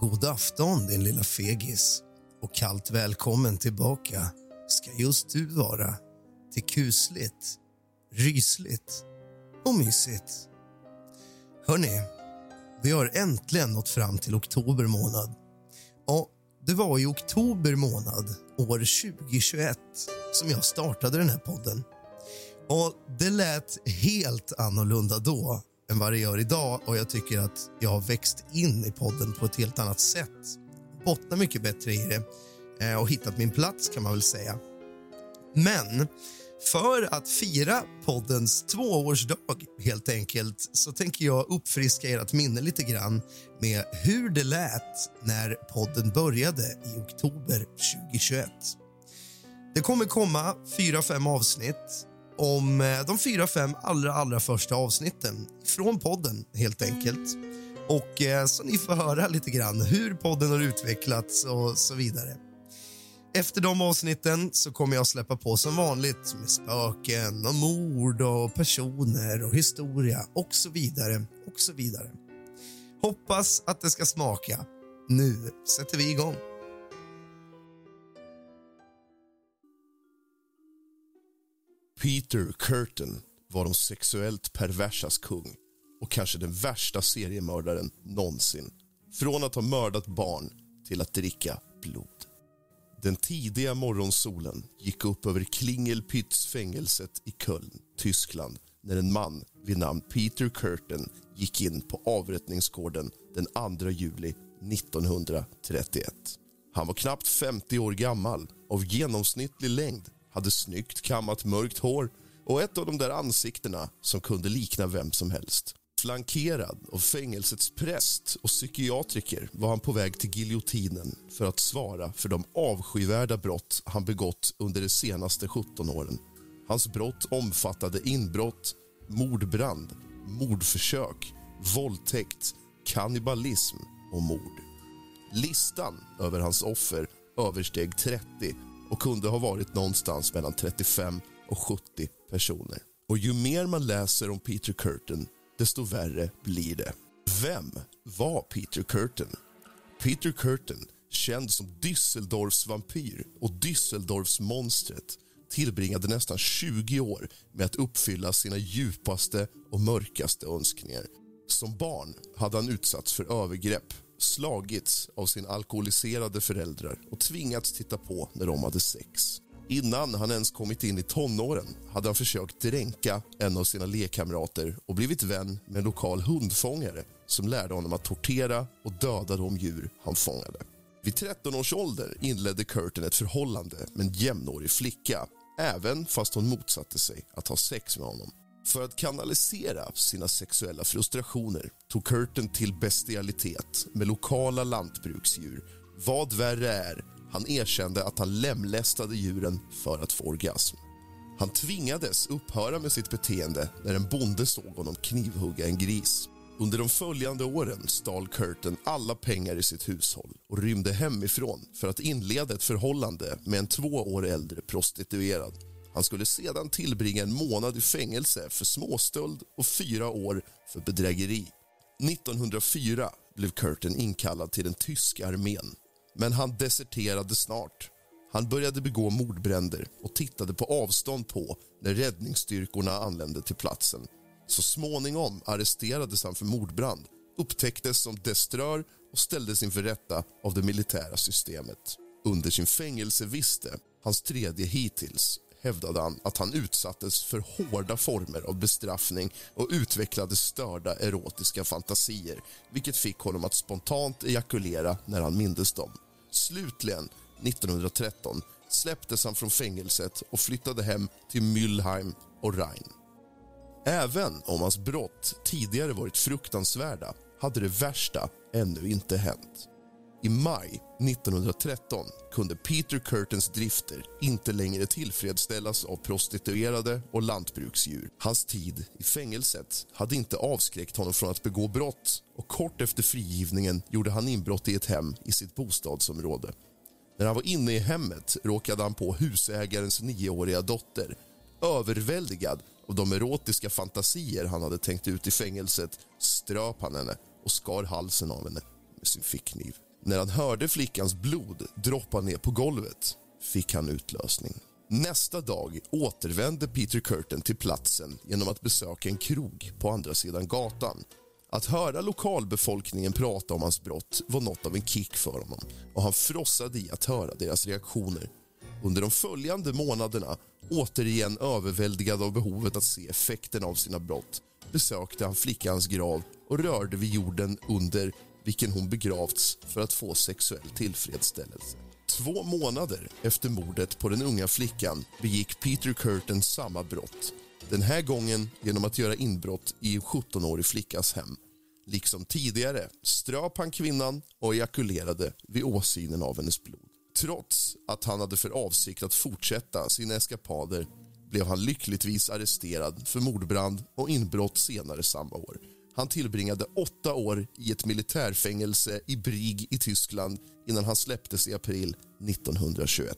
God afton din lilla fegis och kallt välkommen tillbaka ska just du vara till kusligt, rysligt och mysigt. Hörni, vi har äntligen nått fram till oktober månad. Och det var i oktober månad år 2021 som jag startade den här podden. Och det lät helt annorlunda då än vad det gör idag och jag tycker att jag har växt in i podden på ett helt annat sätt. Bottnar mycket bättre i det eh, och hittat min plats kan man väl säga. Men för att fira poddens tvåårsdag helt enkelt så tänker jag uppfriska ert minne lite grann med hur det lät när podden började i oktober 2021. Det kommer komma fyra, fem avsnitt om eh, de fyra, fem allra, allra första avsnitten från podden helt enkelt. Och eh, så ni får höra lite grann hur podden har utvecklats och så vidare. Efter de avsnitten så kommer jag släppa på som vanligt med spöken och mord och personer och historia och så vidare och så vidare. Hoppas att det ska smaka. Nu sätter vi igång. Peter Curtin var de sexuellt perversas kung och kanske den värsta seriemördaren någonsin. Från att ha mördat barn till att dricka blod. Den tidiga morgonsolen gick upp över Klingelpytz-fängelset i Köln, Tyskland när en man vid namn Peter Curtin gick in på avrättningsgården den 2 juli 1931. Han var knappt 50 år gammal, av genomsnittlig längd hade snyggt kammat mörkt hår och ett av de där ansiktena som kunde likna vem som helst. Flankerad av fängelsets präst och psykiatriker var han på väg till giljotinen för att svara för de avskyvärda brott han begått under de senaste 17 åren. Hans brott omfattade inbrott, mordbrand, mordförsök, våldtäkt, kannibalism och mord. Listan över hans offer översteg 30 och kunde ha varit någonstans mellan 35 och 70 personer. Och ju mer man läser om Peter Curtin, desto värre blir det. Vem var Peter Curtin? Peter Curtin, känd som Düsseldorfs vampyr och Düsseldorfs monstret tillbringade nästan 20 år med att uppfylla sina djupaste och mörkaste önskningar. Som barn hade han utsatts för övergrepp slagits av sin alkoholiserade föräldrar och tvingats titta på när de hade sex. Innan han ens kommit in i tonåren hade han försökt dränka en av sina lekkamrater och blivit vän med en lokal hundfångare som lärde honom att tortera och döda de djur han fångade. Vid 13 års ålder inledde Curtin ett förhållande med en jämnårig flicka även fast hon motsatte sig att ha sex med honom. För att kanalisera sina sexuella frustrationer tog Curtin till bestialitet med lokala lantbruksdjur. Vad värre är, han erkände att han lemlästade djuren för att få orgasm. Han tvingades upphöra med sitt beteende när en bonde såg honom knivhugga en gris. Under de följande åren stal Curtin alla pengar i sitt hushåll och rymde hemifrån för att inleda ett förhållande med en två år äldre prostituerad. Han skulle sedan tillbringa en månad i fängelse för småstöld och fyra år för bedrägeri. 1904 blev Curtin inkallad till den tyska armén men han deserterade snart. Han började begå mordbränder och tittade på avstånd på när räddningsstyrkorna anlände till platsen. Så småningom arresterades han för mordbrand, upptäcktes som deströr och ställdes inför rätta av det militära systemet. Under sin fängelseviste, hans tredje hittills, hävdade han att han utsattes för hårda former av bestraffning och utvecklade störda erotiska fantasier vilket fick honom att spontant ejakulera när han mindes dem. Slutligen, 1913, släpptes han från fängelset och flyttade hem till Mülheim och Rhein. Även om hans brott tidigare varit fruktansvärda hade det värsta ännu inte hänt. I maj 1913 kunde Peter Curtins drifter inte längre tillfredsställas av prostituerade och lantbruksdjur. Hans tid i fängelset hade inte avskräckt honom från att begå brott och kort efter frigivningen gjorde han inbrott i ett hem i sitt bostadsområde. När han var inne i hemmet råkade han på husägarens nioåriga dotter. Överväldigad av de erotiska fantasier han hade tänkt ut i fängelset ströp han henne och skar halsen av henne med sin fickkniv. När han hörde flickans blod droppa ner på golvet fick han utlösning. Nästa dag återvände Peter Curtin till platsen genom att besöka en krog på andra sidan gatan. Att höra lokalbefolkningen prata om hans brott var något av en kick för honom och han frossade i att höra deras reaktioner. Under de följande månaderna, återigen överväldigad av behovet att se effekten av sina brott besökte han flickans grav och rörde vid jorden under vilken hon begravts för att få sexuell tillfredsställelse. Två månader efter mordet på den unga flickan begick Peter Curtin samma brott. Den här gången genom att göra inbrott i en 17-årig flickas hem. Liksom tidigare ströp han kvinnan och ejakulerade vid åsynen av hennes blod. Trots att han hade för avsikt att fortsätta sina eskapader blev han lyckligtvis arresterad för mordbrand och inbrott senare samma år. Han tillbringade åtta år i ett militärfängelse i Brig i Tyskland innan han släpptes i april 1921.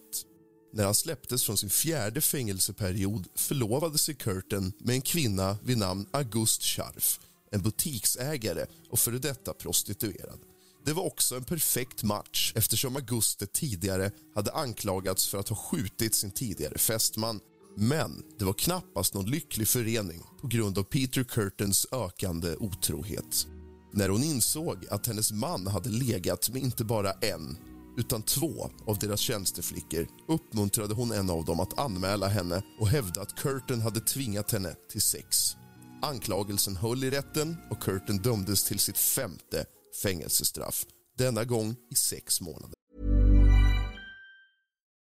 När han släpptes från sin fjärde fängelseperiod förlovade sig Curtin med en kvinna vid namn August Scharf en butiksägare och före detta prostituerad. Det var också en perfekt match eftersom Auguste tidigare hade anklagats för att ha skjutit sin tidigare fästman men det var knappast någon lycklig förening på grund av Peter Curtins ökande otrohet. När hon insåg att hennes man hade legat med inte bara en utan två av deras tjänsteflickor uppmuntrade hon en av dem att anmäla henne och hävda att Curtin hade tvingat henne till sex. Anklagelsen höll i rätten och Curtin dömdes till sitt femte fängelsestraff. Denna gång i sex månader.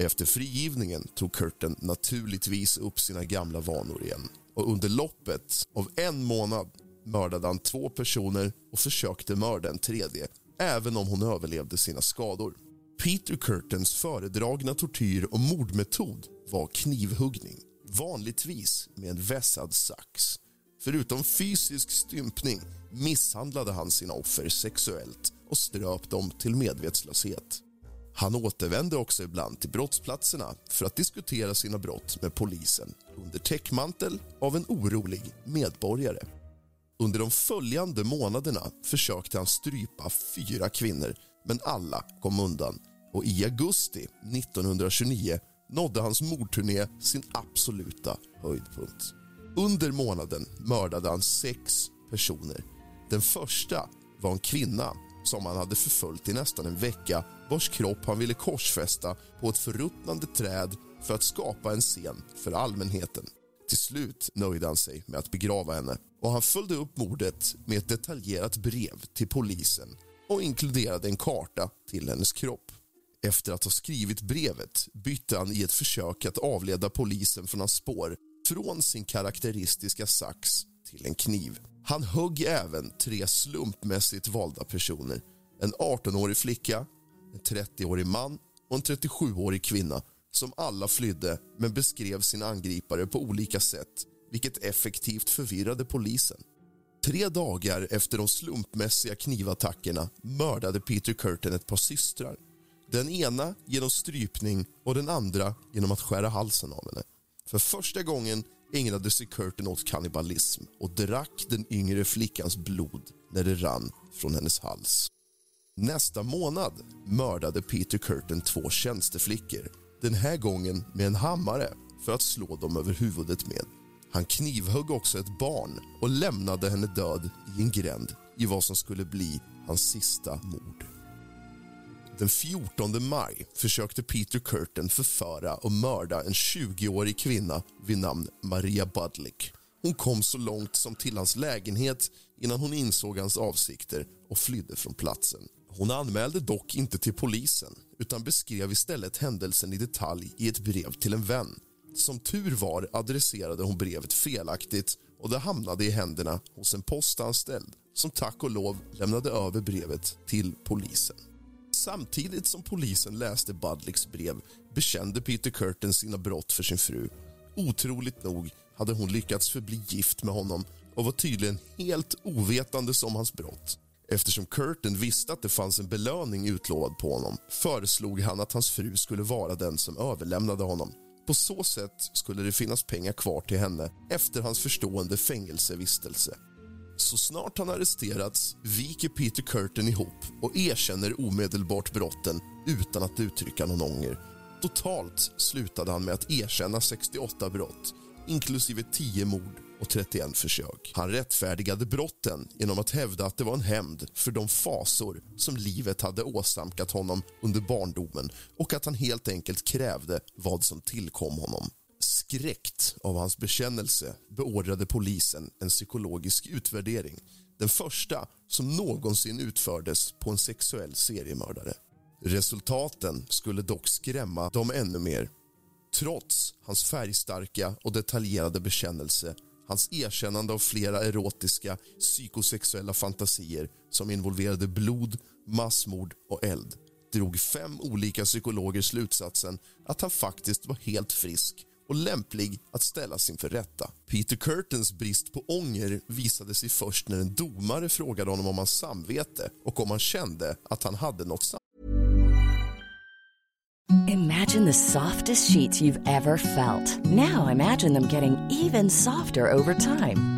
Efter frigivningen tog Curtin naturligtvis upp sina gamla vanor igen och under loppet av en månad mördade han två personer och försökte mörda en tredje även om hon överlevde sina skador. Peter Curtins föredragna tortyr och mordmetod var knivhuggning vanligtvis med en vässad sax. Förutom fysisk stympning misshandlade han sina offer sexuellt och ströp dem till medvetslöshet. Han återvände också ibland till brottsplatserna för att diskutera sina brott med polisen under täckmantel av en orolig medborgare. Under de följande månaderna försökte han strypa fyra kvinnor men alla kom undan och i augusti 1929 nådde hans mordturné sin absoluta höjdpunkt. Under månaden mördade han sex personer. Den första var en kvinna som han hade förföljt i nästan en vecka vars kropp han ville korsfästa på ett förruttnande träd för att skapa en scen för allmänheten. Till slut nöjde han sig med att begrava henne och han följde upp mordet med ett detaljerat brev till polisen och inkluderade en karta till hennes kropp. Efter att ha skrivit brevet bytte han i ett försök att avleda polisen från hans spår från sin karaktäristiska sax till en kniv. Han högg även tre slumpmässigt valda personer. En 18-årig flicka, en 30-årig man och en 37-årig kvinna som alla flydde men beskrev sina angripare på olika sätt vilket effektivt förvirrade polisen. Tre dagar efter de slumpmässiga knivattackerna mördade Peter Curtin ett par systrar. Den ena genom strypning och den andra genom att skära halsen av henne. För första gången ägnade sig Curtin åt kannibalism och drack den yngre flickans blod när det rann från hennes hals. Nästa månad mördade Peter Curtin två tjänsteflickor den här gången med en hammare för att slå dem över huvudet med. Han knivhögg också ett barn och lämnade henne död i en gränd i vad som skulle bli hans sista mord. Den 14 maj försökte Peter Curtin förföra och mörda en 20-årig kvinna vid namn Maria Budlick. Hon kom så långt som till hans lägenhet innan hon insåg hans avsikter och flydde från platsen. Hon anmälde dock inte till polisen utan beskrev istället händelsen i detalj i ett brev till en vän. Som tur var adresserade hon brevet felaktigt och det hamnade i händerna hos en postanställd som tack och lov lämnade över brevet till polisen. Samtidigt som polisen läste Budlicks brev bekände Peter Curtin sina brott för sin fru. Otroligt nog hade hon lyckats förbli gift med honom och var tydligen helt ovetande om hans brott. Eftersom Curtin visste att det fanns en belöning utlovad på honom föreslog han att hans fru skulle vara den som överlämnade honom. På så sätt skulle det finnas pengar kvar till henne efter hans förstående fängelsevistelse. Så snart han arresterats viker Peter Curtin ihop och erkänner omedelbart brotten utan att uttrycka någon ånger. Totalt slutade han med att erkänna 68 brott inklusive 10 mord och 31 försök. Han rättfärdigade brotten genom att hävda att det var en hämnd för de fasor som livet hade åsamkat honom under barndomen och att han helt enkelt krävde vad som tillkom honom. Skräckt av hans bekännelse beordrade polisen en psykologisk utvärdering. Den första som någonsin utfördes på en sexuell seriemördare. Resultaten skulle dock skrämma dem ännu mer. Trots hans färgstarka och detaljerade bekännelse hans erkännande av flera erotiska psykosexuella fantasier som involverade blod, massmord och eld drog fem olika psykologer slutsatsen att han faktiskt var helt frisk och lämplig att ställas inför rätta. Peter Curtins brist på ånger visade sig först när en domare frågade honom om hans samvete och om han kände att han hade något samvete. Imagine the softest sheets you've ever felt. Now imagine them getting even softer over time.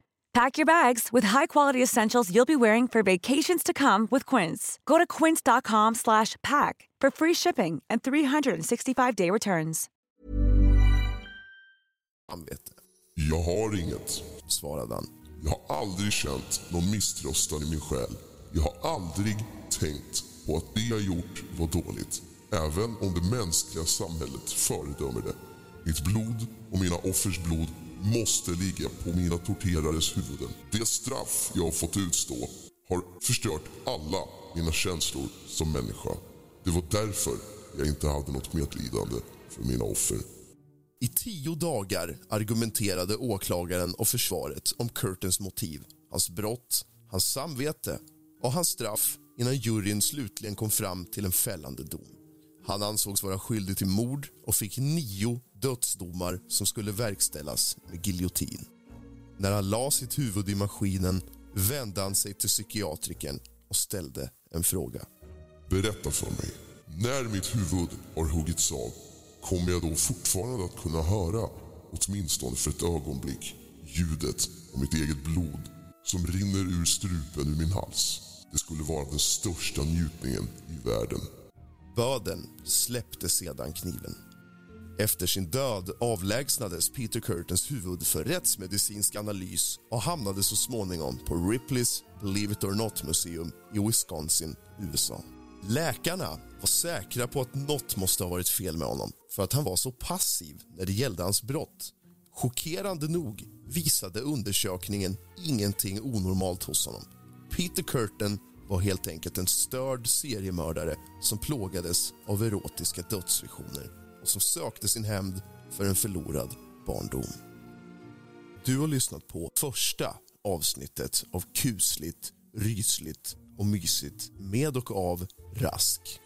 Pack your bags with high-quality essentials you'll be wearing for vacations to come with Quince. Go to quince.com/pack for free shipping and 365-day returns. Samvete, Jag har inget. svarade han. Jag har aldrig känt någon misströstan i min själ. Jag har aldrig tänkt på att det jag gjort var dåligt. Även om det mänskliga samhället föredömer det. Mitt blod och mina offers blod måste ligga på mina torterares huvuden. Det straff jag har fått utstå har förstört alla mina känslor som människa. Det var därför jag inte hade något medlidande för mina offer. I tio dagar argumenterade åklagaren och försvaret om Curtins motiv, hans brott, hans samvete och hans straff innan juryn slutligen kom fram till en fällande dom. Han ansågs vara skyldig till mord och fick nio dödsdomar som skulle verkställas med giljotin. När han la sitt huvud i maskinen vände han sig till psykiatrikern och ställde en fråga. Berätta för mig, när mitt huvud har huggits av kommer jag då fortfarande att kunna höra, åtminstone för ett ögonblick, ljudet av mitt eget blod som rinner ur strupen ur min hals. Det skulle vara den största njutningen i världen. Böden släppte sedan kniven. Efter sin död avlägsnades Peter Curtins huvud för rättsmedicinsk analys och hamnade så småningom på Ripleys Believe it or not Museum i Wisconsin, USA. Läkarna var säkra på att något måste ha varit fel med honom för att han var så passiv när det gällde hans brott. Chockerande nog visade undersökningen ingenting onormalt hos honom. Peter Curtin var helt enkelt en störd seriemördare som plågades av erotiska dödsvisioner och som sökte sin hämnd för en förlorad barndom. Du har lyssnat på första avsnittet av kusligt, rysligt och mysigt med och av Rask.